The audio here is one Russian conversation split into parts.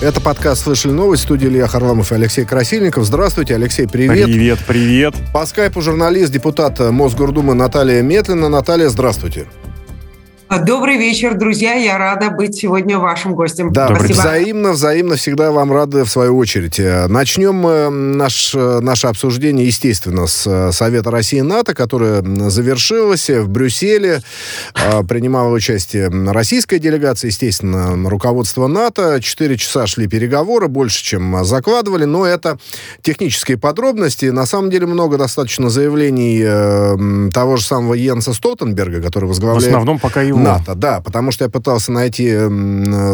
Это подкаст «Слышали новость». В студии Илья Харламов и Алексей Красильников. Здравствуйте, Алексей, привет. Привет, привет. По скайпу журналист, депутат Мосгордумы Наталья Метлина. Наталья, здравствуйте. Добрый вечер, друзья. Я рада быть сегодня вашим гостем. Да, Спасибо. взаимно, взаимно всегда вам рады в свою очередь. Начнем мы наш, наше обсуждение, естественно, с Совета России и НАТО, которое завершилось в Брюсселе. Принимала участие российская делегация, естественно, руководство НАТО. Четыре часа шли переговоры, больше, чем закладывали, но это технические подробности. На самом деле много достаточно заявлений э, того же самого Йенса Столтенберга, который возглавляет... В основном пока его НАТО, да, потому что я пытался найти,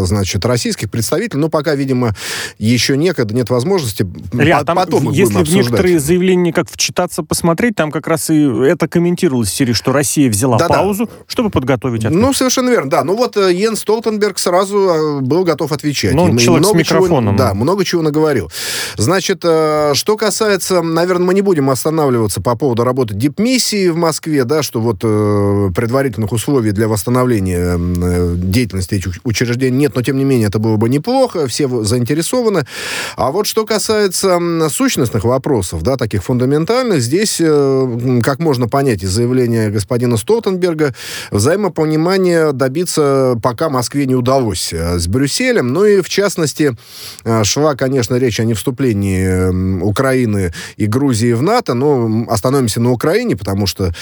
значит, российских представителей, но пока, видимо, еще некогда, нет возможности. Ряд, там, потом если в некоторые заявления как вчитаться, посмотреть, там как раз и это комментировалось в серии, что Россия взяла да, паузу, да. чтобы подготовить ответ. Ну, совершенно верно, да. Ну вот э, Йен Столтенберг сразу э, был готов отвечать. Ну, человек с микрофоном. Чего, да, много чего наговорил. Значит, э, что касается, наверное, мы не будем останавливаться по поводу работы дипмиссии в Москве, да, что вот предварительных условий для восстановления восстановления э, деятельности этих учреждений нет, но тем не менее это было бы неплохо, все заинтересованы. А вот что касается сущностных вопросов, да, таких фундаментальных, здесь, э, как можно понять из заявления господина Столтенберга, взаимопонимание добиться пока Москве не удалось э, с Брюсселем. Ну и, в частности, шла, конечно, речь о невступлении Украины и Грузии в НАТО, но остановимся на Украине, потому что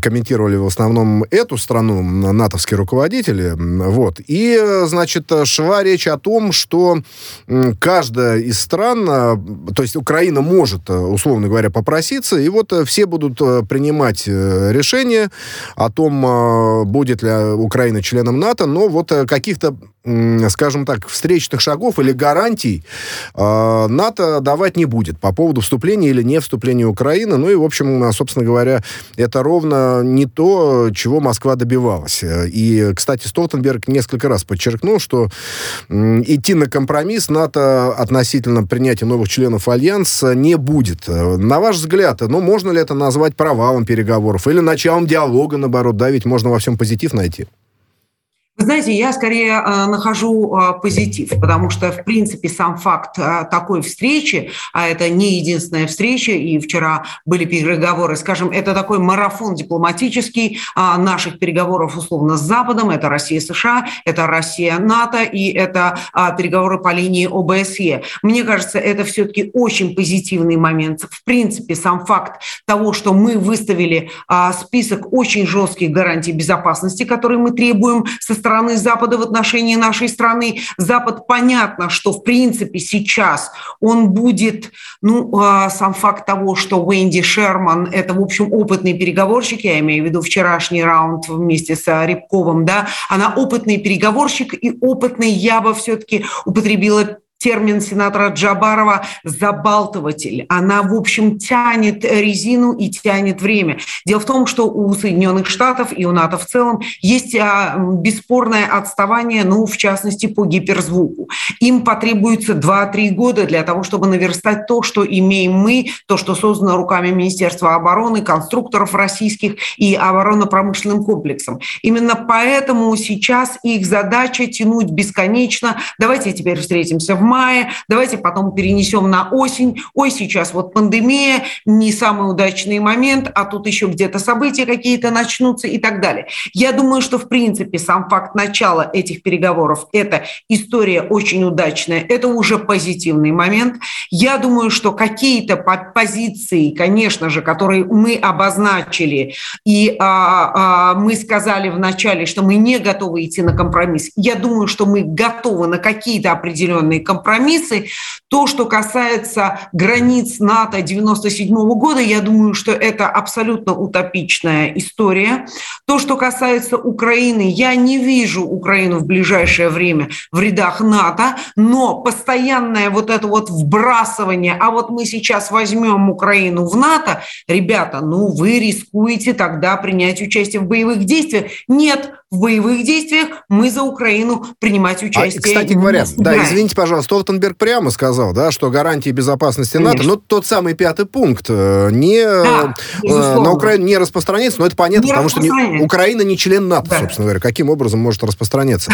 комментировали в основном эту страну, натовские руководители. Вот. И, значит, шла речь о том, что каждая из стран, э, то есть Украина может, э, условно говоря, попроситься, и вот э, все будут принимать решение о том, будет ли Украина членом НАТО, но вот каких-то скажем так, встречных шагов или гарантий э, НАТО давать не будет по поводу вступления или не вступления Украины. Ну и, в общем, собственно говоря, это ровно не то, чего Москва добивалась. И, кстати, Столтенберг несколько раз подчеркнул, что э, идти на компромисс НАТО относительно принятия новых членов Альянса не будет. На ваш взгляд, ну, можно ли это назвать провалом переговоров или началом диалога, наоборот, да, ведь можно во всем позитив найти? Вы знаете, я скорее э, нахожу э, позитив, потому что, в принципе, сам факт э, такой встречи, а это не единственная встреча, и вчера были переговоры, скажем, это такой марафон дипломатический э, наших переговоров условно с Западом, это Россия, США, это Россия, НАТО, и это э, переговоры по линии ОБСЕ. Мне кажется, это все-таки очень позитивный момент. В принципе, сам факт того, что мы выставили э, список очень жестких гарантий безопасности, которые мы требуем со стороны Запада в отношении нашей страны. Запад понятно, что в принципе сейчас он будет, ну, а, сам факт того, что Уэнди Шерман – это, в общем, опытный переговорщик, я имею в виду вчерашний раунд вместе с Рябковым, да, она опытный переговорщик и опытный, я бы все-таки употребила термин сенатора Джабарова «забалтыватель». Она, в общем, тянет резину и тянет время. Дело в том, что у Соединенных Штатов и у НАТО в целом есть а, бесспорное отставание, ну, в частности, по гиперзвуку. Им потребуется 2-3 года для того, чтобы наверстать то, что имеем мы, то, что создано руками Министерства обороны, конструкторов российских и оборонно-промышленным комплексом. Именно поэтому сейчас их задача тянуть бесконечно. Давайте теперь встретимся в мае, давайте потом перенесем на осень. Ой, сейчас вот пандемия, не самый удачный момент, а тут еще где-то события какие-то начнутся и так далее. Я думаю, что в принципе сам факт начала этих переговоров – это история очень удачная, это уже позитивный момент. Я думаю, что какие-то позиции, конечно же, которые мы обозначили, и а, а, мы сказали вначале, что мы не готовы идти на компромисс. Я думаю, что мы готовы на какие-то определенные компромиссы, компромиссы. То, что касается границ НАТО 97 года, я думаю, что это абсолютно утопичная история. То, что касается Украины, я не вижу Украину в ближайшее время в рядах НАТО, но постоянное вот это вот вбрасывание, а вот мы сейчас возьмем Украину в НАТО, ребята, ну вы рискуете тогда принять участие в боевых действиях. Нет, в боевых действиях, мы за Украину принимать а, участие. А, кстати говоря, да, извините, пожалуйста, Столтенберг прямо сказал, да, что гарантии безопасности Конечно. НАТО, ну, тот самый пятый пункт, э, не, да, э, на Украину не распространяется, но это понятно, не потому что не, Украина не член НАТО, да. собственно говоря. Каким образом может распространяться?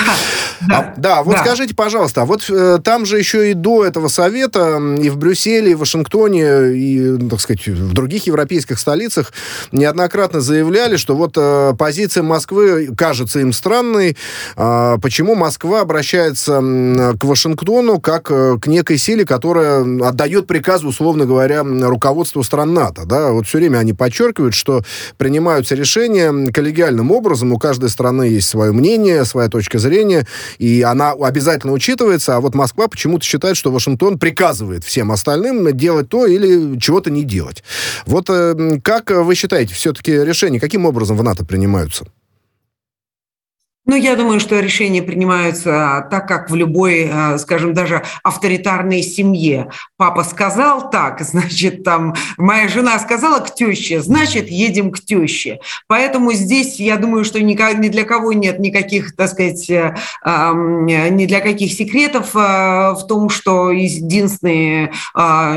Да, а, да вот да. скажите, пожалуйста, а вот э, там же еще и до этого совета и в Брюсселе, и в Вашингтоне, и, так сказать, в других европейских столицах неоднократно заявляли, что вот э, позиция Москвы кажется им странной. Э, почему Москва обращается к Вашингтону как э, к некой силе, которая отдает приказы, условно говоря, руководству стран НАТО. Да? Вот все время они подчеркивают, что принимаются решения коллегиальным образом, у каждой страны есть свое мнение, своя точка зрения, и она обязательно учитывается, а вот Москва почему-то считает, что Вашингтон приказывает всем остальным делать то или чего-то не делать. Вот э, как вы считаете, все-таки решения каким образом в НАТО принимаются? Ну, я думаю, что решения принимаются так, как в любой, э, скажем, даже авторитарной семье. Папа сказал так, значит, там, моя жена сказала к теще, значит, едем к теще. Поэтому здесь, я думаю, что ни, для кого нет никаких, так сказать, э, ни для каких секретов э, в том, что единственный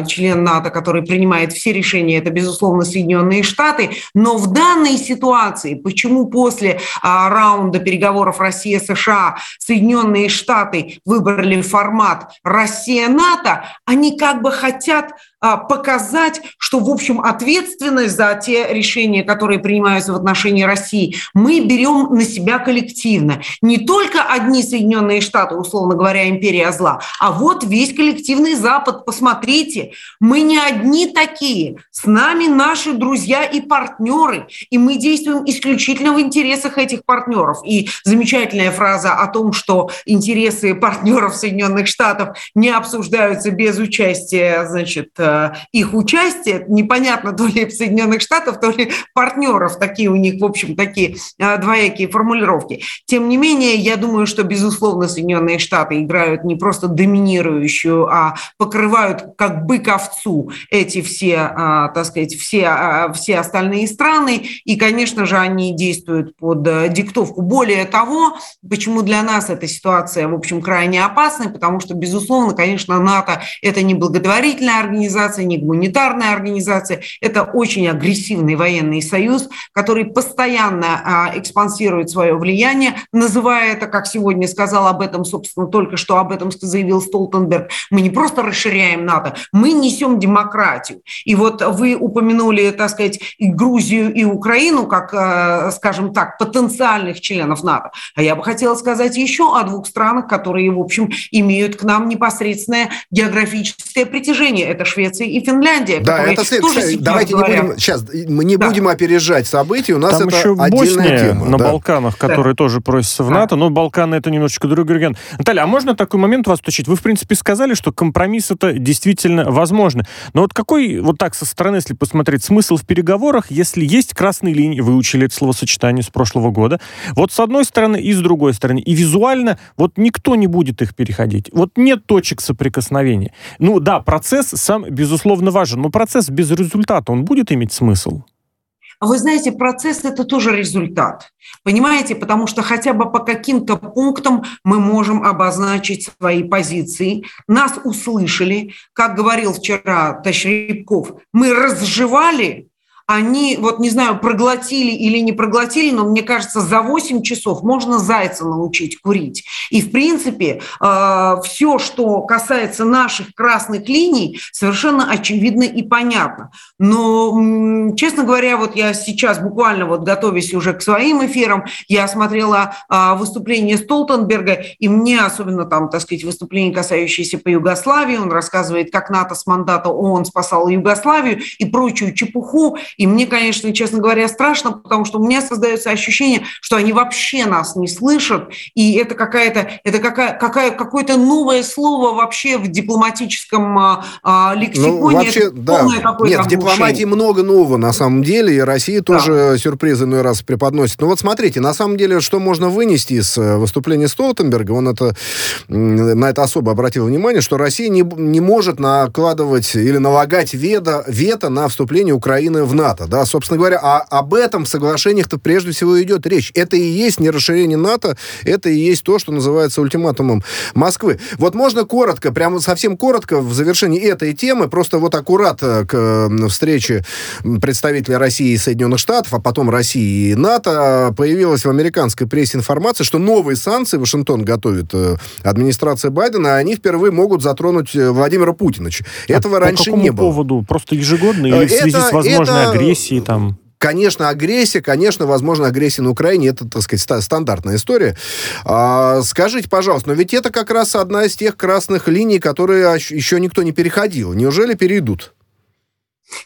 член НАТО, который принимает все решения, это, безусловно, Соединенные Штаты. Но в данной ситуации, почему после раунда переговоров переговоров Россия-США, Соединенные Штаты выбрали формат Россия-НАТО, они как бы хотят показать, что, в общем, ответственность за те решения, которые принимаются в отношении России, мы берем на себя коллективно. Не только одни Соединенные Штаты, условно говоря, империя зла, а вот весь коллективный Запад. Посмотрите, мы не одни такие. С нами наши друзья и партнеры, и мы действуем исключительно в интересах этих партнеров. И замечательная фраза о том, что интересы партнеров Соединенных Штатов не обсуждаются без участия, значит, Э, их участие, непонятно, то ли Соединенных Штатов, то ли партнеров, такие у них, в общем, такие э, двоякие формулировки. Тем не менее, я думаю, что, безусловно, Соединенные Штаты играют не просто доминирующую, а покрывают как бык овцу эти все, э, так сказать, все, все остальные страны, и, конечно же, они действуют под диктовку. Более того, почему для нас эта ситуация, в общем, крайне опасна, потому что, безусловно, конечно, НАТО – это не благотворительная организация, организация, не гуманитарная организация. Это очень агрессивный военный союз, который постоянно а, экспансирует свое влияние, называя это, как сегодня сказал об этом, собственно, только что об этом заявил Столтенберг, мы не просто расширяем НАТО, мы несем демократию. И вот вы упомянули, так сказать, и Грузию, и Украину, как, а, скажем так, потенциальных членов НАТО. А я бы хотела сказать еще о двух странах, которые, в общем, имеют к нам непосредственное географическое притяжение. Это Швеция Швеция и Финляндия. Да, это следующее. Давайте говорят. не будем, сейчас, мы не да. будем опережать события, у нас Там это еще отдельная Босния тема. на да. Балканах, которая да. тоже просится в НАТО, да. но Балканы это немножечко другой регион. Наталья, а можно такой момент вас уточнить? Вы, в принципе, сказали, что компромисс это действительно возможно. Но вот какой, вот так со стороны, если посмотреть, смысл в переговорах, если есть красные линии, вы учили это словосочетание с прошлого года, вот с одной стороны и с другой стороны, и визуально вот никто не будет их переходить. Вот нет точек соприкосновения. Ну да, процесс сам безусловно, важен. Но процесс без результата, он будет иметь смысл? Вы знаете, процесс – это тоже результат. Понимаете? Потому что хотя бы по каким-то пунктам мы можем обозначить свои позиции. Нас услышали. Как говорил вчера Тащребков, мы разжевали они, вот не знаю, проглотили или не проглотили, но мне кажется, за 8 часов можно зайца научить курить. И, в принципе, э, все, что касается наших красных линий, совершенно очевидно и понятно. Но, честно говоря, вот я сейчас буквально вот готовясь уже к своим эфирам, я смотрела э, выступление Столтенберга, и мне особенно там, так сказать, выступление, касающееся по Югославии, он рассказывает, как НАТО с мандата ООН спасал Югославию и прочую чепуху. И мне, конечно, честно говоря, страшно, потому что у меня создается ощущение, что они вообще нас не слышат, и это какая-то, это какая, какая, какое-то новое слово вообще в дипломатическом а, а лексиконе. Ну, вообще, да. Нет, в дипломатии много нового на самом деле, и Россия да. тоже сюрпризы иной раз преподносит. Но вот смотрите, на самом деле, что можно вынести из э, выступления Столтенберга, он это, на это особо обратил внимание, что Россия не, не может накладывать или налагать ведо, вето на вступление Украины в НАТО НАТО, да, собственно говоря, а об этом в соглашениях-то прежде всего идет речь. Это и есть не расширение НАТО, это и есть то, что называется ультиматумом Москвы. Вот можно коротко, прямо совсем коротко в завершении этой темы, просто вот аккурат э, к встрече представителя России и Соединенных Штатов, а потом России и НАТО, появилась в американской прессе информация, что новые санкции Вашингтон готовит э, администрация Байдена, они впервые могут затронуть э, Владимира Путина. Этого а раньше по не было. поводу? Просто ежегодно или это, в связи с возможной это... агрессией там? Конечно, агрессия, конечно, возможно, агрессия на Украине, это, так сказать, стандартная история. А, скажите, пожалуйста, но ведь это как раз одна из тех красных линий, которые еще никто не переходил. Неужели перейдут?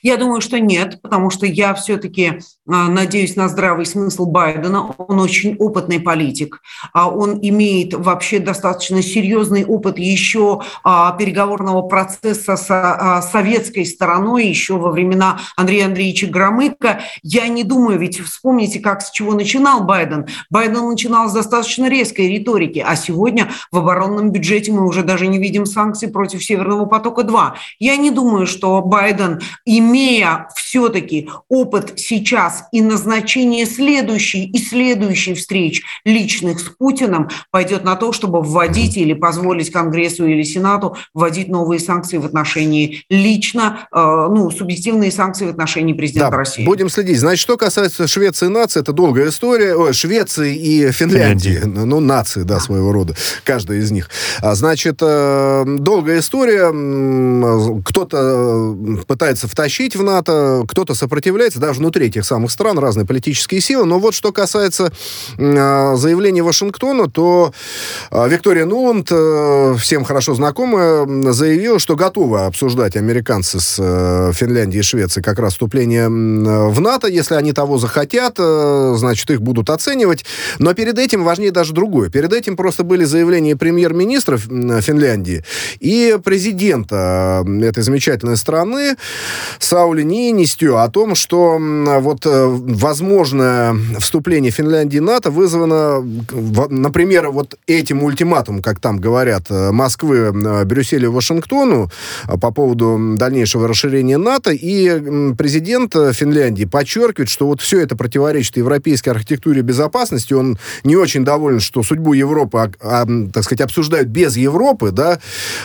Я думаю, что нет, потому что я все-таки надеюсь на здравый смысл Байдена. Он очень опытный политик. а Он имеет вообще достаточно серьезный опыт еще а, переговорного процесса с а, советской стороной, еще во времена Андрея Андреевича Громыка. Я не думаю, ведь вспомните, как с чего начинал Байден. Байден начинал с достаточно резкой риторики, а сегодня в оборонном бюджете мы уже даже не видим санкций против Северного потока-2. Я не думаю, что Байден имея все-таки опыт сейчас и назначение следующей и следующей встреч личных с Путиным, пойдет на то, чтобы вводить или позволить Конгрессу или Сенату вводить новые санкции в отношении лично, э, ну, субъективные санкции в отношении президента да, России. Будем следить. Значит, что касается Швеции и нации, это долгая история. Ой, Швеции и Финляндии. Финляндии. Ну, нации, да, своего рода. Каждая из них. А, значит, э, долгая история. Кто-то пытается втащить в НАТО, кто-то сопротивляется, даже внутри этих самых стран разные политические силы. Но вот что касается э, заявления Вашингтона, то э, Виктория Нуланд, э, всем хорошо знакомая, заявила, что готова обсуждать американцы с э, Финляндией и Швецией как раз вступление в НАТО. Если они того захотят, э, значит, их будут оценивать. Но перед этим важнее даже другое. Перед этим просто были заявления премьер-министра Финляндии и президента этой замечательной страны Саули Нинистю о том, что вот возможное вступление Финляндии в НАТО вызвано, например, вот этим ультиматумом, как там говорят, э, Москвы, э, Брюсселю, Вашингтону по поводу дальнейшего расширения НАТО. И президент Финляндии подчеркивает, что вот все это противоречит европейской архитектуре безопасности. Он не очень доволен, что судьбу Европы, а, а, так сказать, обсуждают без Европы, да,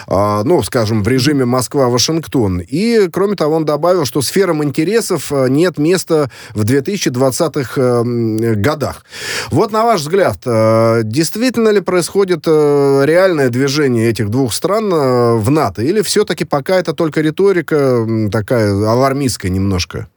а, ну, скажем, в режиме Москва-Вашингтон. И, кроме того, он добавил, что сферам интересов э, нет места в 2020-х э, годах. Вот на ваш взгляд, э, действительно ли происходит реальное движение этих двух стран в НАТО? Или все-таки пока это только риторика такая алармистская немножко?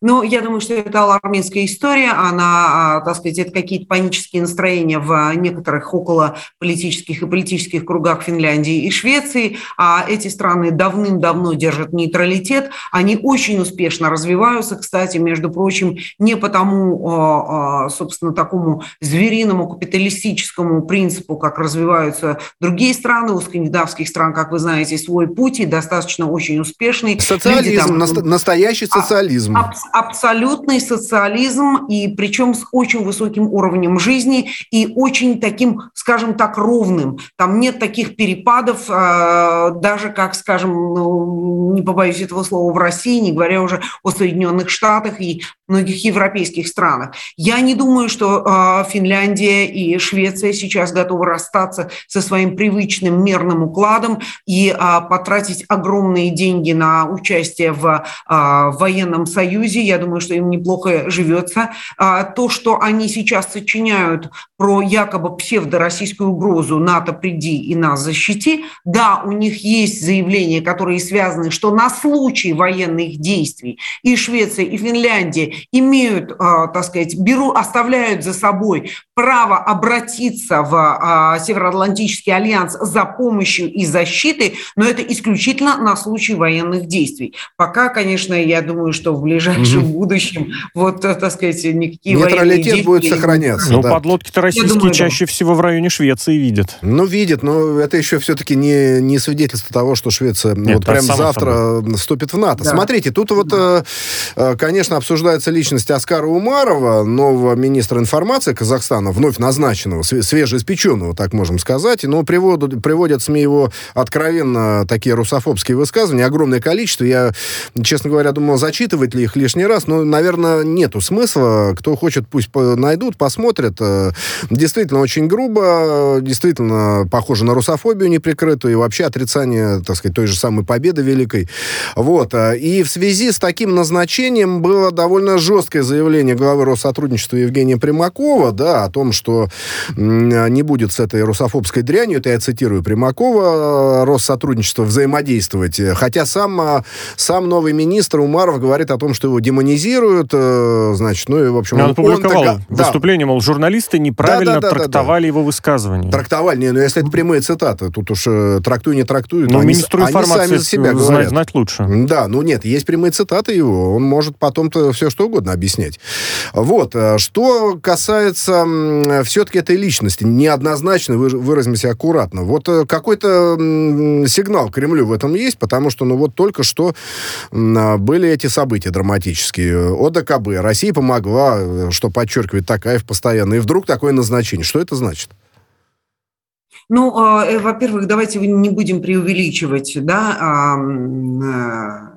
Ну, я думаю, что это аларминская история, она, а, так сказать, это какие-то панические настроения в некоторых около политических и политических кругах Финляндии и Швеции, а эти страны давным-давно держат нейтралитет, они очень успешно развиваются, кстати, между прочим, не потому, а, а, собственно, такому звериному капиталистическому принципу, как развиваются другие страны, у скандинавских стран, как вы знаете, свой путь и достаточно очень успешный. Социализм, Люди, там, настоящий социализм. А, абсолютный социализм, и причем с очень высоким уровнем жизни и очень таким, скажем так, ровным. Там нет таких перепадов, э, даже как, скажем, ну, не побоюсь этого слова, в России, не говоря уже о Соединенных Штатах и многих европейских странах. Я не думаю, что э, Финляндия и Швеция сейчас готовы расстаться со своим привычным мерным укладом и э, потратить огромные деньги на участие в военном союзе Союзе. Я думаю, что им неплохо живется. А, то, что они сейчас сочиняют про якобы псевдороссийскую угрозу «НАТО, приди и нас защити», да, у них есть заявления, которые связаны, что на случай военных действий и Швеция, и Финляндия имеют, а, так сказать, беру, оставляют за собой право обратиться в а, Североатлантический альянс за помощью и защитой, но это исключительно на случай военных действий. Пока, конечно, я думаю, что в ближайшем угу. будущем вот, так сказать, никакие действия... будет сохраняться. Ну, да. подлодки-то российские думаю, чаще да. всего в районе Швеции видят. Ну, видят, но это еще все-таки не, не свидетельство того, что Швеция Нет, вот прямо завтра собой. вступит в НАТО. Да. Смотрите, тут вот, да. Э, э, конечно, обсуждается личность Оскара Умарова, нового министра информации Казахстана, Казахстана, вновь назначенного, свежеиспеченного, так можем сказать, но приводят, приводят СМИ его откровенно такие русофобские высказывания, огромное количество. Я, честно говоря, думал, зачитывать ли их, лишний раз, но, наверное, нету смысла. Кто хочет, пусть найдут, посмотрят. Э, действительно, очень грубо, действительно похоже на русофобию неприкрытую и вообще отрицание, так сказать, той же самой победы великой. Вот. Э, и в связи с таким назначением было довольно жесткое заявление главы Россотрудничества Евгения Примакова, да, о том, что не будет с этой русофобской дрянью, это я цитирую Примакова, э, Россотрудничество взаимодействовать. Хотя сам, сам новый министр Умаров говорит о том, что его демонизируют, значит, ну и, в общем... он, он опубликовал он, выступление, да. мол, журналисты неправильно да, да, да, трактовали да, да. его высказывания. Трактовали, не, ну если это прямые цитаты, тут уж э, трактуй, не трактуй. Но они, министру информации они сами за себя знать, говорят. знать лучше. Да, ну нет, есть прямые цитаты его, он может потом-то все что угодно объяснять. Вот, э, что касается все-таки этой личности, неоднозначно выразимся аккуратно. Вот э, какой-то сигнал Кремлю в этом есть, потому что, ну вот только что были эти события драматические. ОДКБ, Россия помогла, что подчеркивает Такаев постоянно, и вдруг такое назначение. Что это значит? Ну, а, э, во-первых, давайте не будем преувеличивать, да, э,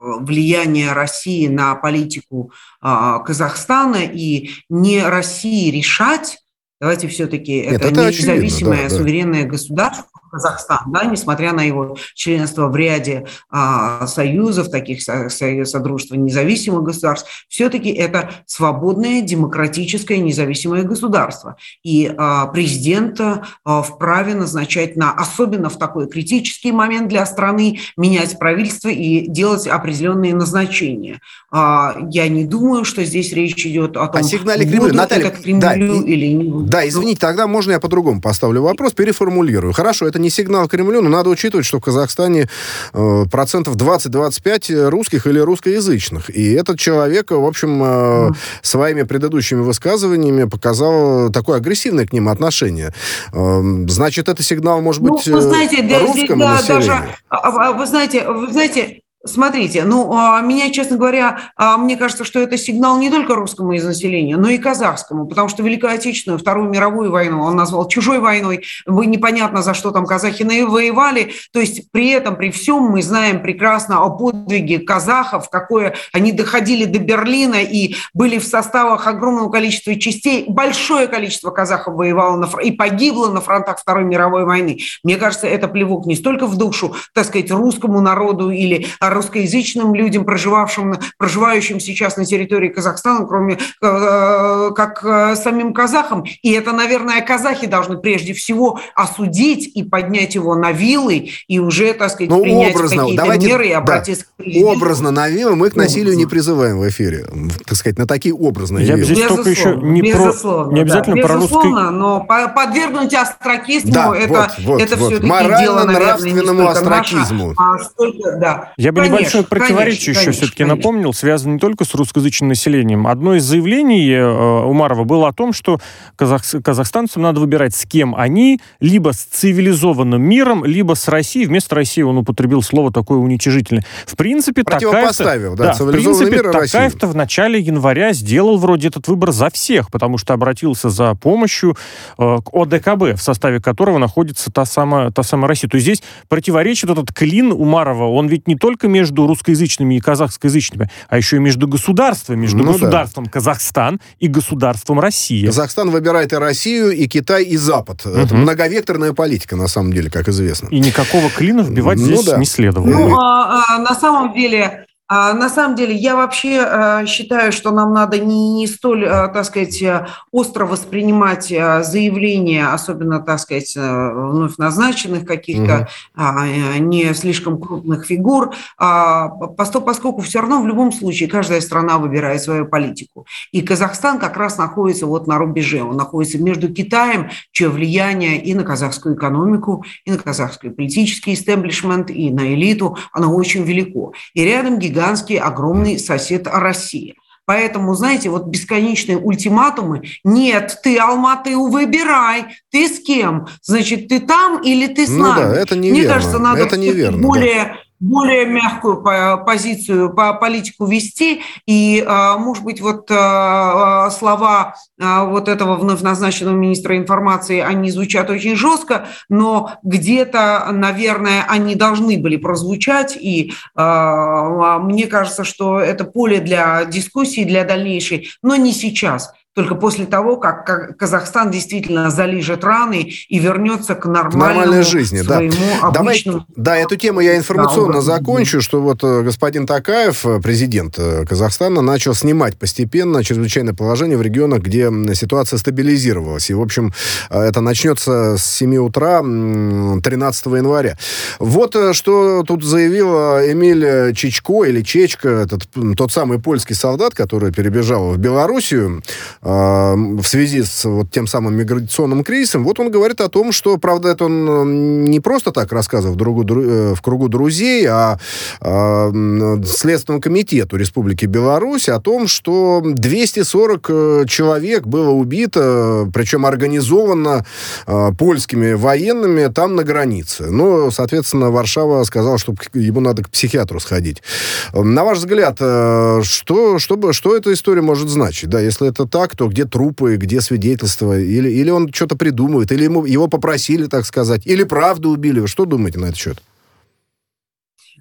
влияние России на политику а, Казахстана и не России решать, давайте все-таки это, это независимое да, суверенное да. государство, Казахстан, да, несмотря на его членство в ряде а, союзов, таких со, со, содружества независимых государств, все-таки это свободное, демократическое, независимое государство. И а, президент а, вправе назначать на, особенно в такой критический момент для страны, менять правительство и делать определенные назначения. А, я не думаю, что здесь речь идет о том, о сигнале Кремлю. Наталья, это Кремлю да, или не Да, извините, тогда можно я по-другому поставлю вопрос, переформулирую. Хорошо, это не сигнал Кремлю, но надо учитывать, что в Казахстане э, процентов 20-25 русских или русскоязычных. И этот человек, в общем, э, своими предыдущими высказываниями показал такое агрессивное к ним отношение. Э, значит, это сигнал, может ну, быть, вы знаете, русскому да, населению? Даже, а, вы знаете, вы знаете, Смотрите, ну, а, меня, честно говоря, а, мне кажется, что это сигнал не только русскому из населения, но и казахскому, потому что Великую Отечественную, Вторую мировую войну он назвал чужой войной, непонятно, за что там казахи воевали, то есть при этом, при всем мы знаем прекрасно о подвиге казахов, какое они доходили до Берлина и были в составах огромного количества частей, большое количество казахов воевало на, и погибло на фронтах Второй мировой войны. Мне кажется, это плевок не столько в душу, так сказать, русскому народу или русскоязычным людям, проживавшим, проживающим сейчас на территории Казахстана, кроме э, как э, самим казахам. И это, наверное, казахи должны прежде всего осудить и поднять его на вилы и уже, так сказать, ну, принять какие-то давайте, меры и обратиться да, к президенту. Образно на вилы мы к насилию образно. не призываем в эфире. Так сказать, на такие образные Я вилы. здесь только еще не, про, не обязательно да, про русский... но подвергнуть астракизму да, это, вот, вот, это вот. все-таки дело, наверное, нравственному астракизму. Наше, а столько, да. Я бы небольшое противоречие конечно, еще все-таки напомнил, связано не только с русскоязычным населением. Одно из заявлений э, Умарова было о том, что казах, казахстанцам надо выбирать, с кем они, либо с цивилизованным миром, либо с Россией. Вместо России он употребил слово такое уничижительное. В принципе, Такаев-то, да, да, в принципе, Такаев-то в начале января сделал вроде этот выбор за всех, потому что обратился за помощью э, к ОДКБ, в составе которого находится та самая, та самая Россия. То есть здесь противоречит этот клин Умарова. Он ведь не только между русскоязычными и казахскоязычными, а еще и между государствами, между ну, государством да. Казахстан и государством Россия. Казахстан выбирает и Россию, и Китай, и Запад. Угу. Это многовекторная политика, на самом деле, как известно. И никакого клина вбивать ну, здесь да. не следовало. Ну, а, а, на самом деле на самом деле, я вообще а, считаю, что нам надо не, столь, а, так сказать, остро воспринимать заявления, особенно, так сказать, вновь назначенных каких-то угу. не слишком крупных фигур, поскольку все равно в любом случае каждая страна выбирает свою политику. И Казахстан как раз находится вот на рубеже. Он находится между Китаем, чье влияние и на казахскую экономику, и на казахский политический истеблишмент, и на элиту, оно очень велико. И рядом гигантский гигантский, огромный сосед России. Поэтому, знаете, вот бесконечные ультиматумы. Нет, ты, Алматы, выбирай. Ты с кем? Значит, ты там или ты с ну нами? Да, это неверно. Мне кажется, надо это неверно, более, более мягкую позицию, по политику вести. И, а, может быть, вот а, слова вот этого вновь назначенного министра информации, они звучат очень жестко, но где-то, наверное, они должны были прозвучать. И мне кажется, что это поле для дискуссии, для дальнейшей, но не сейчас только после того, как Казахстан действительно залижет раны и вернется к нормальной жизни. Да. Обычному... Давай, да, эту тему я информационно да, закончу, что вот э, господин Такаев, э, президент э, Казахстана, начал снимать постепенно чрезвычайное положение в регионах, где ситуация стабилизировалась. И, в общем, это начнется с 7 утра 13 января. Вот что тут заявил Эмиль Чичко или Чечко, этот, тот самый польский солдат, который перебежал в Белоруссию в связи с вот тем самым миграционным кризисом, вот он говорит о том, что, правда, это он не просто так рассказывал в, другу, э, в кругу друзей, а, а Следственному комитету Республики Беларусь о том, что 240 э, человек было убито, причем организованно а, польскими военными там на границе. Но, соответственно, Варшава сказала, что ему надо к психиатру сходить. На ваш взгляд, э, что, что, что эта история может значить? Да, если это так, кто, где трупы, где свидетельства, или, или он что-то придумывает, или ему, его попросили, так сказать, или правду убили. Вы что думаете на этот счет?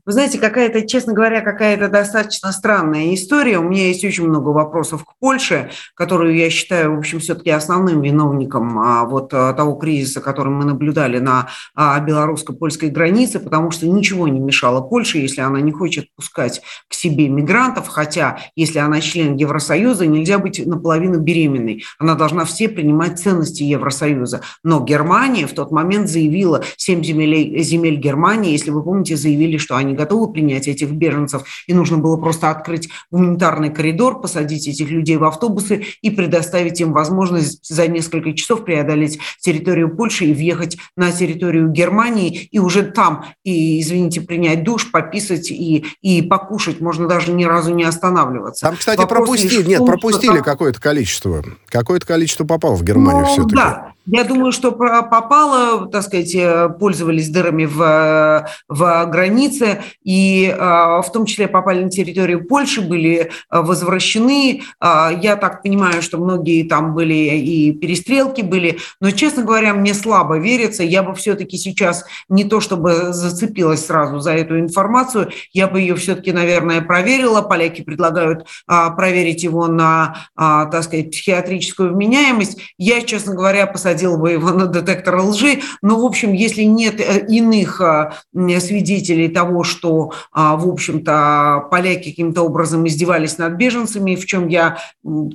Вы знаете, какая-то, честно говоря, какая-то достаточно странная история. У меня есть очень много вопросов к Польше, которую я считаю, в общем, все-таки основным виновником а, вот а, того кризиса, который мы наблюдали на а, белорусско-польской границе, потому что ничего не мешало Польше, если она не хочет пускать к себе мигрантов, хотя если она член Евросоюза, нельзя быть наполовину беременной. Она должна все принимать ценности Евросоюза. Но Германия в тот момент заявила, семь земель, земель Германии, если вы помните, заявили, что они не готовы принять этих беженцев, и нужно было просто открыть гуманитарный коридор, посадить этих людей в автобусы и предоставить им возможность за несколько часов преодолеть территорию Польши и въехать на территорию Германии, и уже там, и, извините, принять душ, пописать и, и покушать, можно даже ни разу не останавливаться. Там, кстати, Вопрос пропустили, нет, пропустили там... какое-то количество. Какое-то количество попало в Германию ну, все-таки. Да, я думаю, что попало, так сказать, э, пользовались дырами в, в границе, и э, в том числе попали на территорию Польши, были э, возвращены. Я так понимаю, что многие там были и перестрелки были, но, честно говоря, мне слабо верится. Я бы все-таки сейчас не то чтобы зацепилась сразу за эту информацию, я бы ее все-таки, наверное, проверила. Поляки предлагают проверить его на, так сказать, психиатрическую вменяемость. Я, честно говоря, посадила посадил бы его на детектор лжи. Но, в общем, если нет э, иных а, свидетелей того, что, а, в общем-то, поляки каким-то образом издевались над беженцами, в чем я,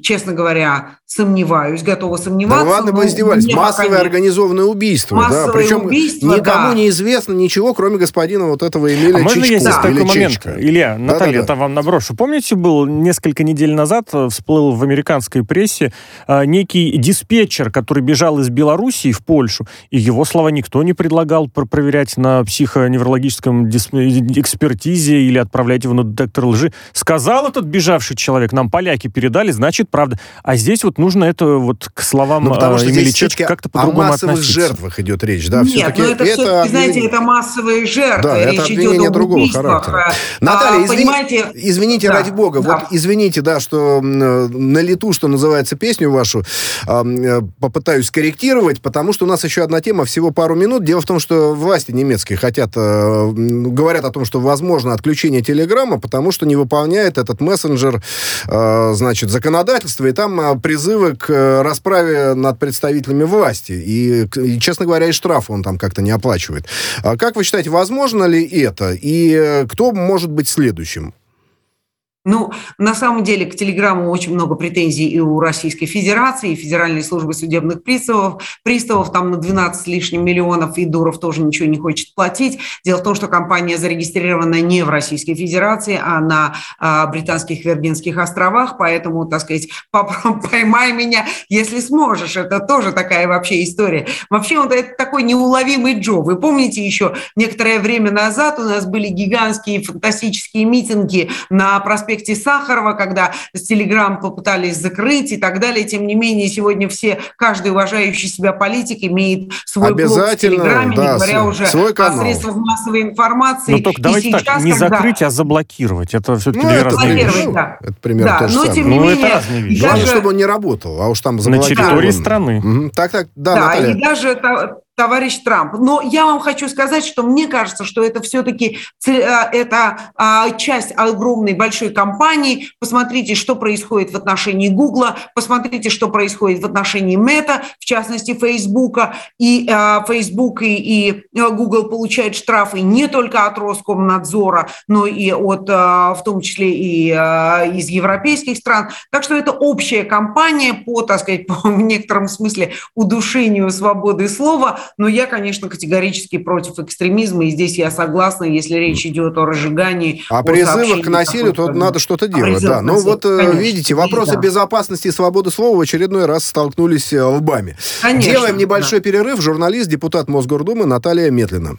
честно говоря, сомневаюсь, готова сомневаться. Да ладно бы издевались. Массовое пока... организованное убийство. Массовое да, причем убийство, никому да. не известно ничего, кроме господина вот этого Эмиля а можно Чичко, есть да. такой момент? Чичко. Илья, да, Наталья, да, да. вам наброшу. Помните, был несколько недель назад, э, всплыл в американской прессе э, некий диспетчер, который бежал из из Белоруссии в Польшу, и его слова никто не предлагал проверять на психоневрологическом экспертизе или отправлять его на детектор лжи. Сказал этот бежавший человек, нам поляки передали, значит, правда. А здесь вот нужно это вот к словам ну, потому что Эмили Чечки как-то по-другому о массовых относиться. жертвах идет речь, да? Нет, но ну, это, это знаете, это массовые жертвы. Да, речь это идет о другого убийствах. характера. Наталья, а, извини, понимаете... извините, да, ради бога, да. вот извините, да, что на лету, что называется, песню вашу э, попытаюсь скорректировать корректировать, потому что у нас еще одна тема, всего пару минут. Дело в том, что власти немецкие хотят, э, говорят о том, что возможно отключение Телеграма, потому что не выполняет этот мессенджер, э, значит, законодательство, и там э, призывы к э, расправе над представителями власти. И, и, честно говоря, и штраф он там как-то не оплачивает. А как вы считаете, возможно ли это? И э, кто может быть следующим? Ну, на самом деле к Телеграмму очень много претензий и у Российской Федерации, и Федеральной службы судебных приставов. Приставов там на 12 с лишним миллионов, и Дуров тоже ничего не хочет платить. Дело в том, что компания зарегистрирована не в Российской Федерации, а на а, британских Виргинских островах, поэтому, так сказать, поймай меня, если сможешь. Это тоже такая вообще история. Вообще, он это такой неуловимый Джо. Вы помните еще некоторое время назад у нас были гигантские фантастические митинги на проспекте проекте Сахарова, когда с Телеграм попытались закрыть и так далее. Тем не менее, сегодня все, каждый уважающий себя политик имеет свой блог в Телеграме, да, не говоря уже свой канал. о средствах массовой информации. Ну, только давайте сейчас, так, не когда... закрыть, а заблокировать. Это все-таки ну, две разные вещи. Да. Это примерно да, то же но, самое. Тем не ну, менее, это разные вещи. Главное, даже... чтобы он не работал, а уж там На территории страны. Угу. Так, так, да, да Наталья. и даже товарищ Трамп. Но я вам хочу сказать, что мне кажется, что это все-таки э, это а, часть огромной большой кампании. Посмотрите, что происходит в отношении Гугла, посмотрите, что происходит в отношении Мета, в частности Фейсбука. И Facebook и, и Google получают штрафы не только от Роскомнадзора, но и от, в том числе и из европейских стран. Так что это общая кампания по, так сказать, по, в некотором смысле удушению свободы слова, но я, конечно, категорически против экстремизма, и здесь я согласна, если речь идет о разжигании. А призывах к насилию, то надо что-то делать, да. Ну вот, э, конечно, видите, вопросы да. безопасности и свободы слова в очередной раз столкнулись э, лбами. Конечно, Делаем небольшой да. перерыв. Журналист, депутат Мосгордумы Наталья Метлина.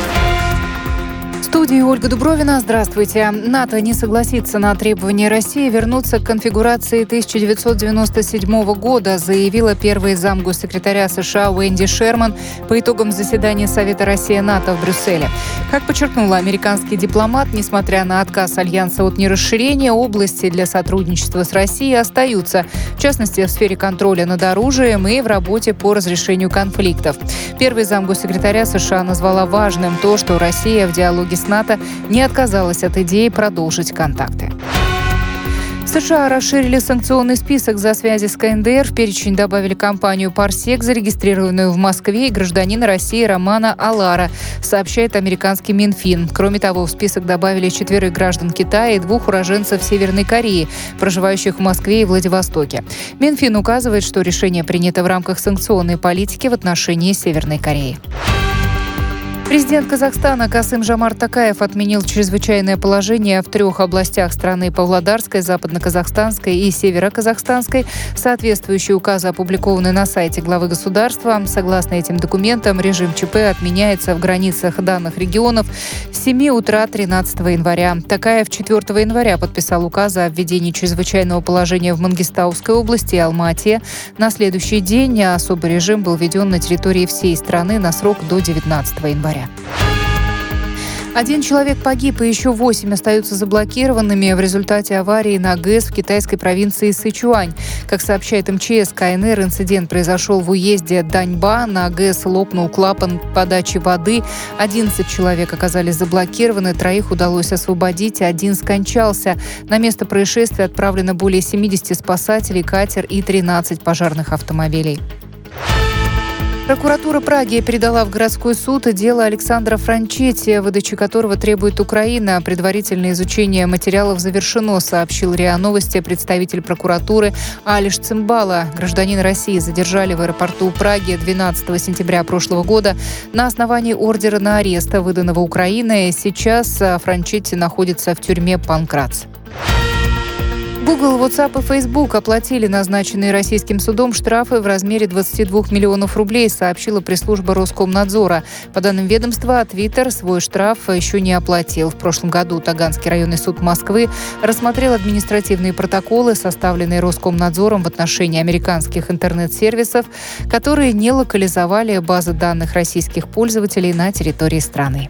студии Ольга Дубровина. Здравствуйте. НАТО не согласится на требования России вернуться к конфигурации 1997 года, заявила первый замгоссекретаря США Уэнди Шерман по итогам заседания Совета Россия-НАТО в Брюсселе. Как подчеркнула американский дипломат, несмотря на отказ Альянса от нерасширения, области для сотрудничества с Россией остаются, в частности, в сфере контроля над оружием и в работе по разрешению конфликтов. Первый замгоссекретаря США назвала важным то, что Россия в диалоге с НАТО не отказалась от идеи продолжить контакты. США расширили санкционный список за связи с КНДР. В перечень добавили компанию «Парсек», зарегистрированную в Москве, и гражданина России Романа Алара, сообщает американский Минфин. Кроме того, в список добавили четверых граждан Китая и двух уроженцев Северной Кореи, проживающих в Москве и Владивостоке. Минфин указывает, что решение принято в рамках санкционной политики в отношении Северной Кореи. Президент Казахстана Касым Жамар Такаев отменил чрезвычайное положение в трех областях страны – Павлодарской, Западно-Казахстанской и Северо-Казахстанской. Соответствующие указы опубликованы на сайте главы государства. Согласно этим документам, режим ЧП отменяется в границах данных регионов с 7 утра 13 января. Такаев 4 января подписал указ о введении чрезвычайного положения в Мангистауской области и Алмате. На следующий день особый режим был введен на территории всей страны на срок до 19 января. Один человек погиб, и еще восемь остаются заблокированными в результате аварии на ГЭС в китайской провинции Сычуань. Как сообщает МЧС КНР, инцидент произошел в уезде Даньба. На ГЭС лопнул клапан подачи воды. 11 человек оказались заблокированы, троих удалось освободить, один скончался. На место происшествия отправлено более 70 спасателей, катер и 13 пожарных автомобилей. Прокуратура Праги передала в городской суд дело Александра Франчетти, выдачи которого требует Украина. Предварительное изучение материалов завершено, сообщил РИА Новости представитель прокуратуры Алиш Цимбала. Гражданин России задержали в аэропорту Праги 12 сентября прошлого года на основании ордера на арест, выданного Украиной. Сейчас Франчетти находится в тюрьме Панкратс. Google, WhatsApp и Facebook оплатили назначенные российским судом штрафы в размере 22 миллионов рублей, сообщила пресс-служба Роскомнадзора. По данным ведомства, Twitter свой штраф еще не оплатил. В прошлом году Таганский районный суд Москвы рассмотрел административные протоколы, составленные Роскомнадзором в отношении американских интернет-сервисов, которые не локализовали базы данных российских пользователей на территории страны.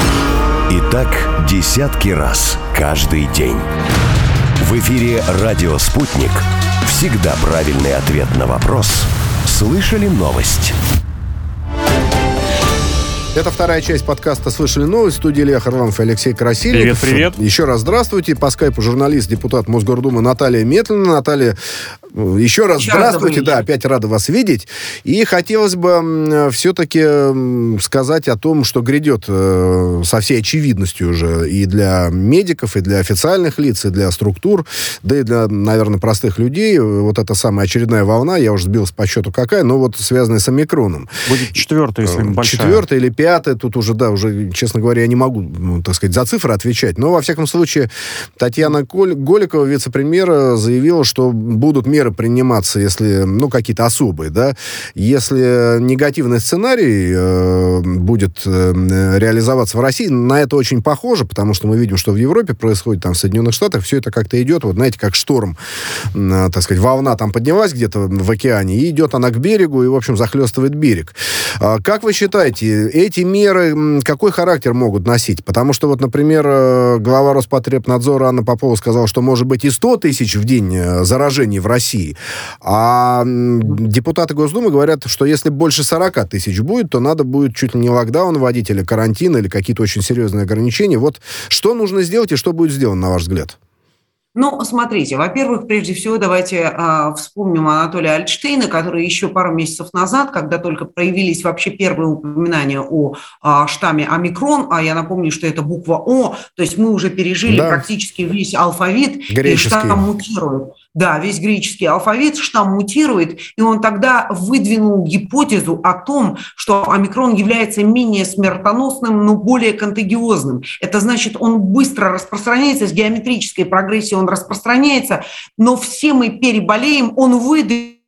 И так десятки раз каждый день. В эфире «Радио Спутник». Всегда правильный ответ на вопрос. Слышали новость? Это вторая часть подкаста «Слышали новость». В студии Илья Харламов и Алексей Красильников. Привет, привет. Еще раз здравствуйте. По скайпу журналист, депутат Мосгордумы Наталья Метлина. Наталья, еще раз Еще здравствуйте. раз да, опять рада вас видеть. И хотелось бы все-таки сказать о том, что грядет э, со всей очевидностью уже и для медиков, и для официальных лиц, и для структур, да и для, наверное, простых людей. Вот эта самая очередная волна, я уже сбился по счету какая, но вот связанная с омикроном. Будет четвертая, если большая. Четвертая или пятое, тут уже, да, уже, честно говоря, я не могу, так сказать, за цифры отвечать. Но, во всяком случае, Татьяна Голикова, вице-премьер, заявила, что будут меры приниматься, если, ну, какие-то особые, да, если негативный сценарий э, будет э, реализоваться в России, на это очень похоже, потому что мы видим, что в Европе происходит, там, в Соединенных Штатах, все это как-то идет, вот, знаете, как шторм, э, так сказать, волна там поднялась где-то в океане, и идет она к берегу, и, в общем, захлестывает берег. А как вы считаете, эти меры какой характер могут носить? Потому что вот, например, э, глава Роспотребнадзора Анна Попова сказала, что может быть и 100 тысяч в день э, заражений в России. А депутаты Госдумы говорят, что если больше 40 тысяч будет, то надо будет чуть ли не локдаун вводить или карантин, или какие-то очень серьезные ограничения. Вот что нужно сделать и что будет сделано, на ваш взгляд? Ну, смотрите, во-первых, прежде всего давайте э, вспомним Анатолия Альтштейна, который еще пару месяцев назад, когда только проявились вообще первые упоминания о э, штамме омикрон, а я напомню, что это буква О, то есть мы уже пережили да. практически весь алфавит, Греческий. и штамм мутирует. Да, весь греческий алфавит, штамм мутирует, и он тогда выдвинул гипотезу о том, что омикрон является менее смертоносным, но более контагиозным. Это значит, он быстро распространяется, с геометрической прогрессией он распространяется, но все мы переболеем, он выдвинул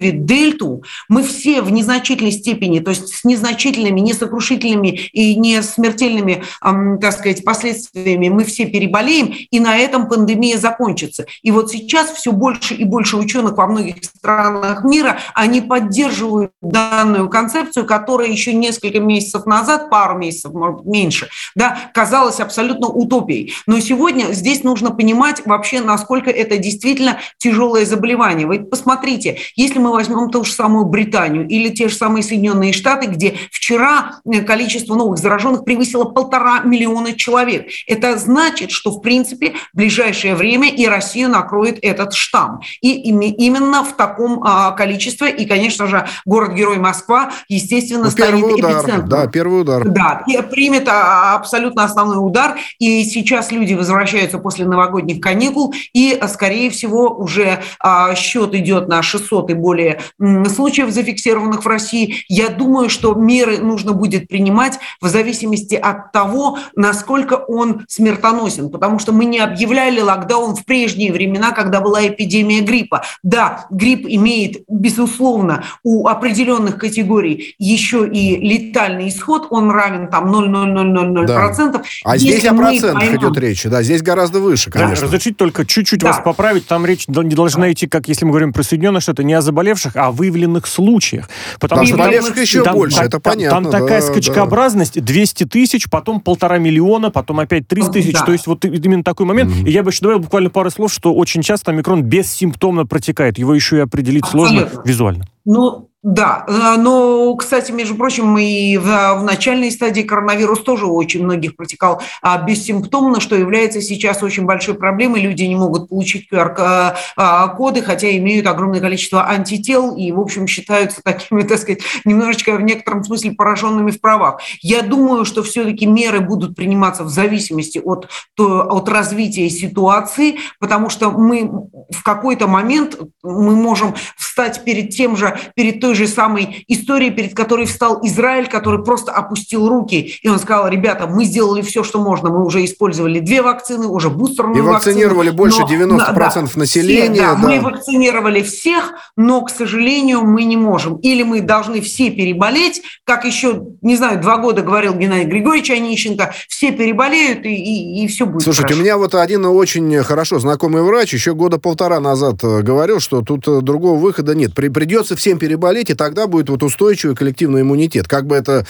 дельту, мы все в незначительной степени, то есть с незначительными, несокрушительными и не смертельными, так сказать, последствиями мы все переболеем, и на этом пандемия закончится. И вот сейчас все больше и больше ученых во многих странах мира, они поддерживают данную концепцию, которая еще несколько месяцев назад, пару месяцев, может меньше, да, казалась абсолютно утопией. Но сегодня здесь нужно понимать вообще, насколько это действительно тяжелое заболевание. Вы посмотрите, если мы возьмем ту же самую Британию или те же самые Соединенные Штаты, где вчера э, количество новых зараженных превысило полтора миллиона человек. Это значит, что, в принципе, в ближайшее время и Россию накроет этот штамм. И именно в таком а, количестве. И, конечно же, город-герой Москва, естественно, ну, станет удар, эпицентром. Да, первый удар. Да, примет а, абсолютно основной удар. И сейчас люди возвращаются после новогодних каникул. И, скорее всего, уже а, счет идет на 600 и более более случаев, зафиксированных в России. Я думаю, что меры нужно будет принимать в зависимости от того, насколько он смертоносен, потому что мы не объявляли локдаун в прежние времена, когда была эпидемия гриппа. Да, грипп имеет, безусловно, у определенных категорий еще и летальный исход, он равен там 0,0000%. Да. А Если здесь о процентах поймем... идет речь, да, здесь гораздо выше, конечно. Да, разрешите только чуть-чуть да. вас поправить, там речь не должна идти, как если мы говорим про Соединенные Штаты, не о заболевании заболевших, а о выявленных случаях. Потому заболевших там, еще там, больше, там, это понятно. Там такая да, скачкообразность, да. 200 тысяч, потом полтора миллиона, потом опять 300 тысяч. Да. То есть вот именно такой момент. Mm-hmm. И я бы еще добавил буквально пару слов, что очень часто омикрон бессимптомно протекает. Его еще и определить Абсолютно. сложно визуально. Ну, да, э, но, кстати, между прочим, и в, в начальной стадии коронавирус тоже у очень многих протекал а, бессимптомно, что является сейчас очень большой проблемой. Люди не могут получить QR-коды, хотя имеют огромное количество антител и, в общем, считаются такими, так сказать, немножечко в некотором смысле пораженными в правах. Я думаю, что все-таки меры будут приниматься в зависимости от, от развития ситуации, потому что мы в какой-то момент мы можем встать перед тем же, перед той той же самой истории, перед которой встал Израиль, который просто опустил руки, и он сказал, ребята, мы сделали все, что можно, мы уже использовали две вакцины, уже бустерную И вакцинировали вакцину, больше 90% да, населения. Все, да, да. Мы вакцинировали всех, но, к сожалению, мы не можем. Или мы должны все переболеть, как еще, не знаю, два года говорил Геннадий Григорьевич Онищенко, все переболеют, и, и, и все будет Слушайте, хорошо. у меня вот один очень хорошо знакомый врач еще года полтора назад э, говорил, что тут э, другого выхода нет. При, придется всем переболеть, переболеть, и тогда будет вот устойчивый коллективный иммунитет. Как бы это,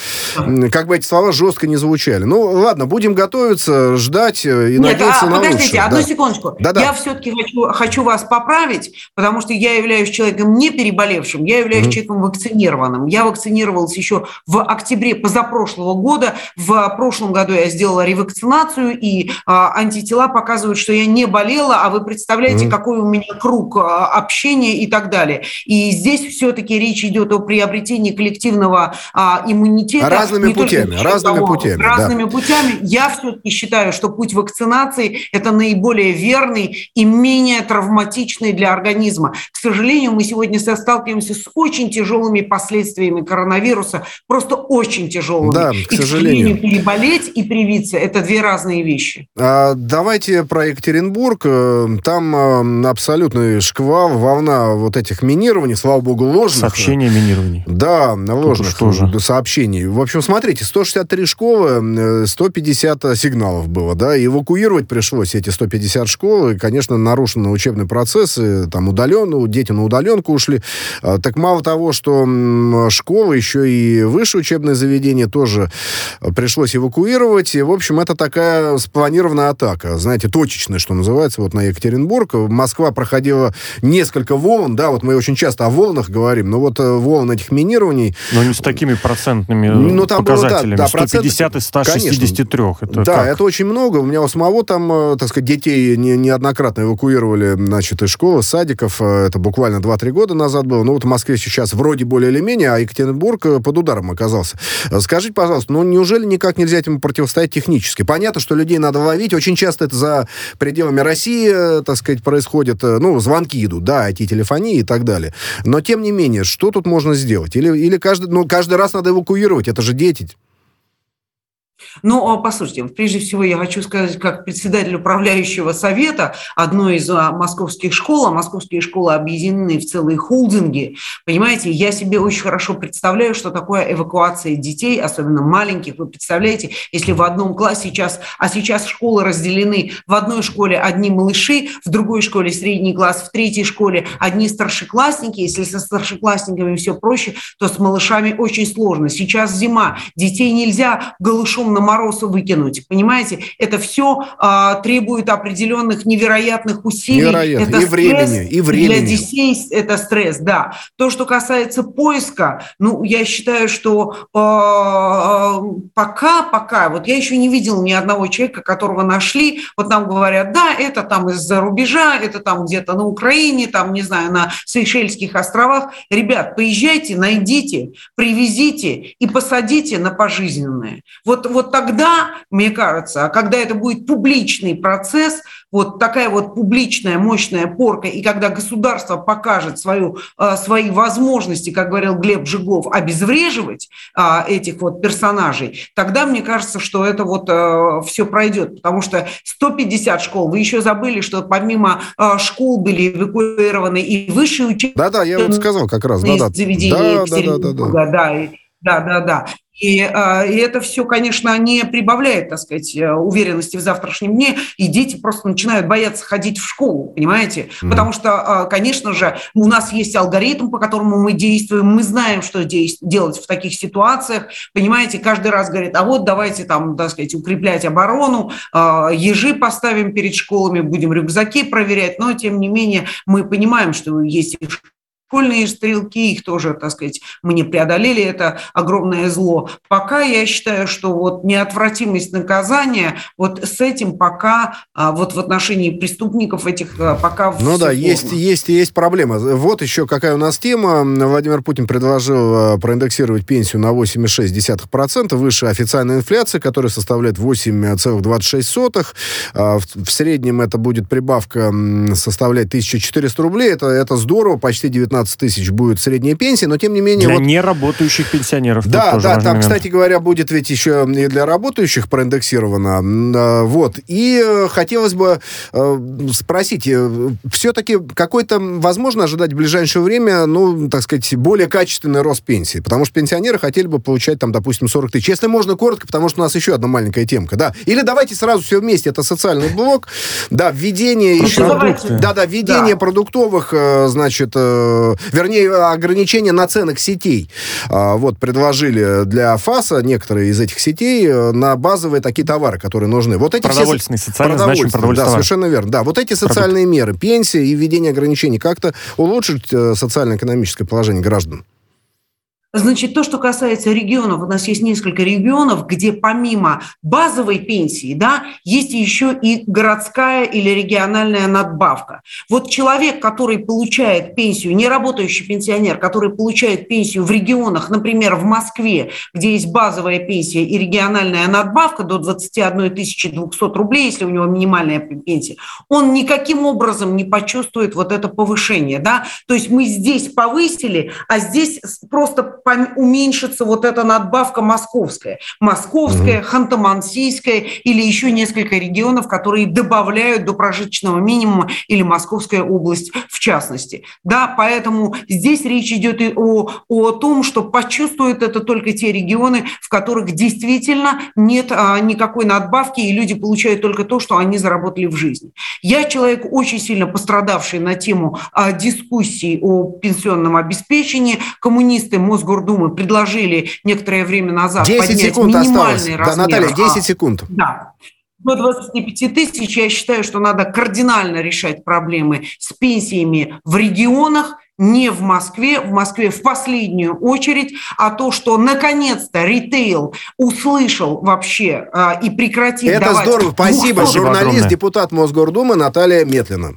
как бы эти слова жестко не звучали. Ну, ладно, будем готовиться, ждать и Нет, надеяться а, на подождите, лучшее. одну Да. секундочку. Да-да. Я все-таки хочу, хочу вас поправить, потому что я являюсь человеком не переболевшим, я являюсь Мгм. человеком вакцинированным. Я вакцинировалась еще в октябре позапрошлого года. В прошлом году я сделала ревакцинацию, и а, антитела показывают, что я не болела, а вы представляете, Мгм. какой у меня круг а, общения и так далее. И здесь все-таки речь идет о приобретении коллективного а, иммунитета. Разными не путями, разными того- путями, да. Разными путями. Я все-таки считаю, что путь вакцинации – это наиболее верный и менее травматичный для организма. К сожалению, мы сегодня сталкиваемся с очень тяжелыми последствиями коронавируса, просто очень тяжелыми. Да, и, к сожалению. переболеть и привиться – это две разные вещи. А, Давайте про Екатеринбург. Э, Там э, абсолютный шквал, волна вот этих минирований, слава богу, ложных. Сообщение о минировании. Да, ложных что же? э, сообщений. В общем, смотрите, 163 школы, э, 150 сигналов было, да, и эвакуировать пришлось эти 150 школ, и, конечно, нарушены учебные процессы, там удаленно, дети на удаленку ушли. А, Так мало того, что школы, еще и высшее учебное заведение тоже э, пришлось эвакуировать, и, в общем, это такая спланированная атака, знаете, точечная, что называется, вот на Екатеринбург. Москва проходила несколько волн, да, вот мы очень часто о волнах говорим, но вот э, волн этих минирований, Но не с такими процентными э, Ну, там было, да, показателями. да, 150 из 163. Это да, как? это очень много. У меня у самого там, э, так сказать, детей не, неоднократно эвакуировали, значит, из школы, садиков. Э, Это буквально 2-3 года назад было. Ну, вот в Москве сейчас вроде более или менее, а Екатеринбург э, под ударом оказался. Э, Скажите, пожалуйста, ну, неужели никак нельзя этому противостоять технически? Понятно, что людей надо ловить. Очень часто это за пределами России, э, так сказать, происходит. э, Ну, звонки идут, да, IT-телефонии и так далее. Но, тем не менее, что тут можно сделать? Или, или каждый, ну, каждый раз надо эвакуировать? Это же дети. Ну, а, послушайте, прежде всего я хочу сказать, как председатель управляющего совета одной из а, московских школ, а московские школы объединены в целые холдинги, понимаете, я себе очень хорошо представляю, что такое эвакуация детей, особенно маленьких. Вы представляете, если в одном классе сейчас, а сейчас школы разделены, в одной школе одни малыши, в другой школе средний класс, в третьей школе одни старшеклассники. Если со старшеклассниками все проще, то с малышами очень сложно. Сейчас зима, детей нельзя голышом на мороз выкинуть, понимаете? Это все требует определенных невероятных усилий. Невероятно. Это И стресс времени, и времени. Для детей это стресс, да. То, что касается поиска, ну, я считаю, что э, пока, пока, вот я еще не видела ни одного человека, которого нашли, вот нам говорят, да, это там из-за рубежа, это там где-то на Украине, там, не знаю, на Сейшельских островах. Ребят, поезжайте, найдите, привезите и посадите на пожизненное. Вот, вот тогда, мне кажется, когда это будет публичный процесс, вот такая вот публичная мощная порка, и когда государство покажет свою, э, свои возможности, как говорил Глеб Жигов, обезвреживать а, этих вот персонажей, тогда мне кажется, что это вот все пройдет, потому что 150 школ, вы еще забыли, что помимо школ были эвакуированы и высшие учебные Да-да, я вот сказал как раз. Да, да. заведения Да, да, да, да, да, да, да. И, э, и это все, конечно, не прибавляет, так сказать, э, уверенности в завтрашнем дне, и дети просто начинают бояться ходить в школу, понимаете? Мгм. Потому что, э, конечно же, у нас есть алгоритм, по которому мы действуем, мы знаем, что делать в таких ситуациях, понимаете? Каждый раз говорит, а вот давайте там, так сказать, укреплять оборону, э, ежи поставим перед школами, будем рюкзаки проверять, но, тем не менее, мы понимаем, что есть и школьные стрелки, их тоже, так сказать, мы не преодолели это огромное зло. Пока я считаю, что вот неотвратимость наказания, вот с этим пока а, вот в отношении преступников этих а, пока Ну да, есть, сложно. есть, есть проблема. Вот еще какая у нас тема. Владимир Путин предложил э, проиндексировать пенсию на 8,6%, выше официальной инфляции, которая составляет 8,26. А В, среднем это будет прибавка составлять 1400 рублей. Это, это здорово, почти 19 тысяч будет средняя пенсия, но тем не менее... Для вот- неработающих пенсионеров. да, да, там, момент. кстати говоря, будет ведь еще и для работающих проиндексировано. А, Вот. И э, хотелось бы э, спросить, все-таки какой-то, возможно, ожидать в ближайшее время, ну, так сказать, более качественный рост пенсии? Потому что пенсионеры хотели бы получать, там, допустим, 40 тысяч. Если можно, коротко, потому что у нас еще одна маленькая темка, да. Или давайте сразу все вместе, это социальный блок, да, введение еще... Да, да, введение Да. продуктовых, э, значит, э, э, вернее, ограничение наценок сетей. А, вот, предложили для ФАСа некоторые из этих сетей э, на базовые такие товары, которые нужны. Вот эти продовольственные, все... социально значимые продовольственные Да, совершенно верно. Да, вот эти социальные Продукт. меры, пенсия и введение ограничений как-то улучшить социально-экономическое положение граждан? Значит, то, что касается регионов, у нас есть несколько регионов, где помимо базовой пенсии, да, есть еще и городская или региональная надбавка. Вот человек, который получает пенсию, не работающий пенсионер, который получает пенсию в регионах, например, в Москве, где есть базовая пенсия и региональная надбавка до 21 200 рублей, если у него минимальная пенсия, он никаким образом не почувствует вот это повышение, да, то есть мы здесь повысили, а здесь просто уменьшится вот эта надбавка московская. Московская, угу. Ханты-Мансийская или еще несколько регионов, которые добавляют до прожиточного минимума или Московская область в частности. Да, поэтому здесь речь идет и о, о том, что почувствуют это только те регионы, в которых действительно нет а, никакой надбавки, и люди получают только то, что они заработали в жизни. Я человек очень сильно пострадавший на тему а, дискуссий о пенсионном обеспечении. Коммунисты Мосгордумы Мосгордумы предложили некоторое время назад 10 поднять секунд минимальный осталось. размер. Да, Наталья, 10 секунд. Да. До 25 тысяч я считаю, что надо кардинально решать проблемы с пенсиями в регионах, не в Москве, в Москве в последнюю очередь, а то, что наконец-то ритейл услышал вообще э, и прекратил Это давать... здорово, спасибо. Журналист, депутат Мосгордумы Наталья Метлина.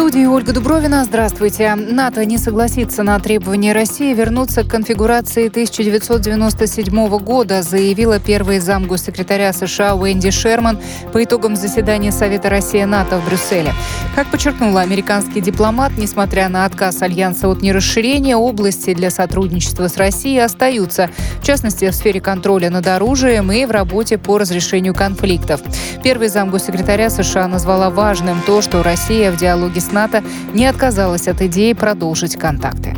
студии Ольга Дубровина. Здравствуйте. НАТО не согласится на требования России вернуться к конфигурации 1997 года, заявила первый зам госсекретаря США Уэнди Шерман по итогам заседания Совета Россия-НАТО в Брюсселе. Как подчеркнула американский дипломат, несмотря на отказ Альянса от нерасширения, области для сотрудничества с Россией остаются, в частности, в сфере контроля над оружием и в работе по разрешению конфликтов. Первый зам госсекретаря США назвала важным то, что Россия в диалоге с НАТО не отказалась от идеи продолжить контакты.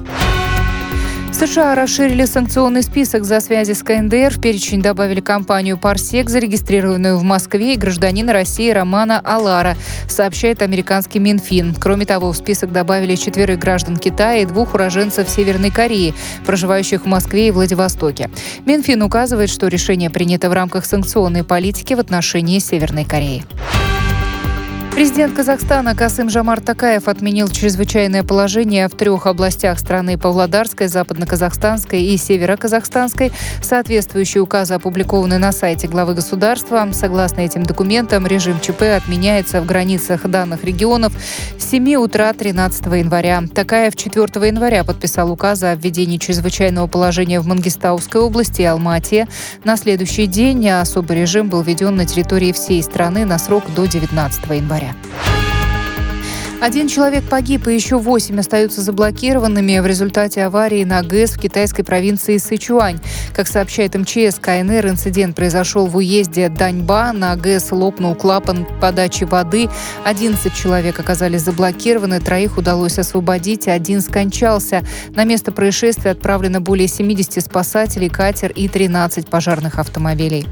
США расширили санкционный список за связи с КНДР. В перечень добавили компанию «Парсек», зарегистрированную в Москве, и гражданина России Романа Алара, сообщает американский Минфин. Кроме того, в список добавили четверых граждан Китая и двух уроженцев Северной Кореи, проживающих в Москве и Владивостоке. Минфин указывает, что решение принято в рамках санкционной политики в отношении Северной Кореи. Президент Казахстана Касым Жамар Такаев отменил чрезвычайное положение в трех областях страны – Павлодарской, Западно-Казахстанской и Северо-Казахстанской. Соответствующие указы опубликованы на сайте главы государства. Согласно этим документам, режим ЧП отменяется в границах данных регионов с 7 утра 13 января. Такаев 4 января подписал указы о введении чрезвычайного положения в Мангистауской области и Алмате. На следующий день особый режим был введен на территории всей страны на срок до 19 января января. Один человек погиб, и еще восемь остаются заблокированными в результате аварии на ГЭС в китайской провинции Сычуань. Как сообщает МЧС КНР, инцидент произошел в уезде Даньба. На ГЭС лопнул клапан подачи воды. 11 человек оказались заблокированы, троих удалось освободить, один скончался. На место происшествия отправлено более 70 спасателей, катер и 13 пожарных автомобилей.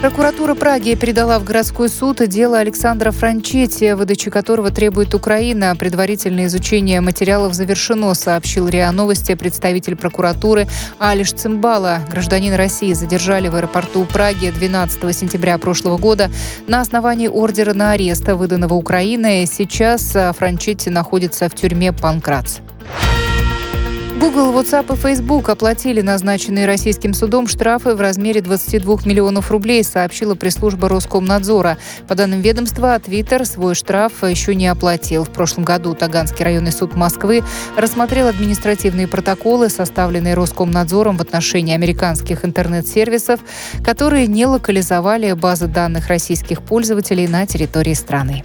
Прокуратура Праги передала в городской суд дело Александра Франчетти, выдачи которого требует Украина. Предварительное изучение материалов завершено, сообщил РИА Новости представитель прокуратуры Алиш Цимбала. Гражданин России задержали в аэропорту Праги 12 сентября прошлого года на основании ордера на арест, выданного Украиной. Сейчас Франчетти находится в тюрьме Панкратс. Google, WhatsApp и Facebook оплатили назначенные российским судом штрафы в размере 22 миллионов рублей, сообщила пресс-служба Роскомнадзора. По данным ведомства, Twitter свой штраф еще не оплатил. В прошлом году Таганский районный суд Москвы рассмотрел административные протоколы, составленные Роскомнадзором в отношении американских интернет-сервисов, которые не локализовали базы данных российских пользователей на территории страны.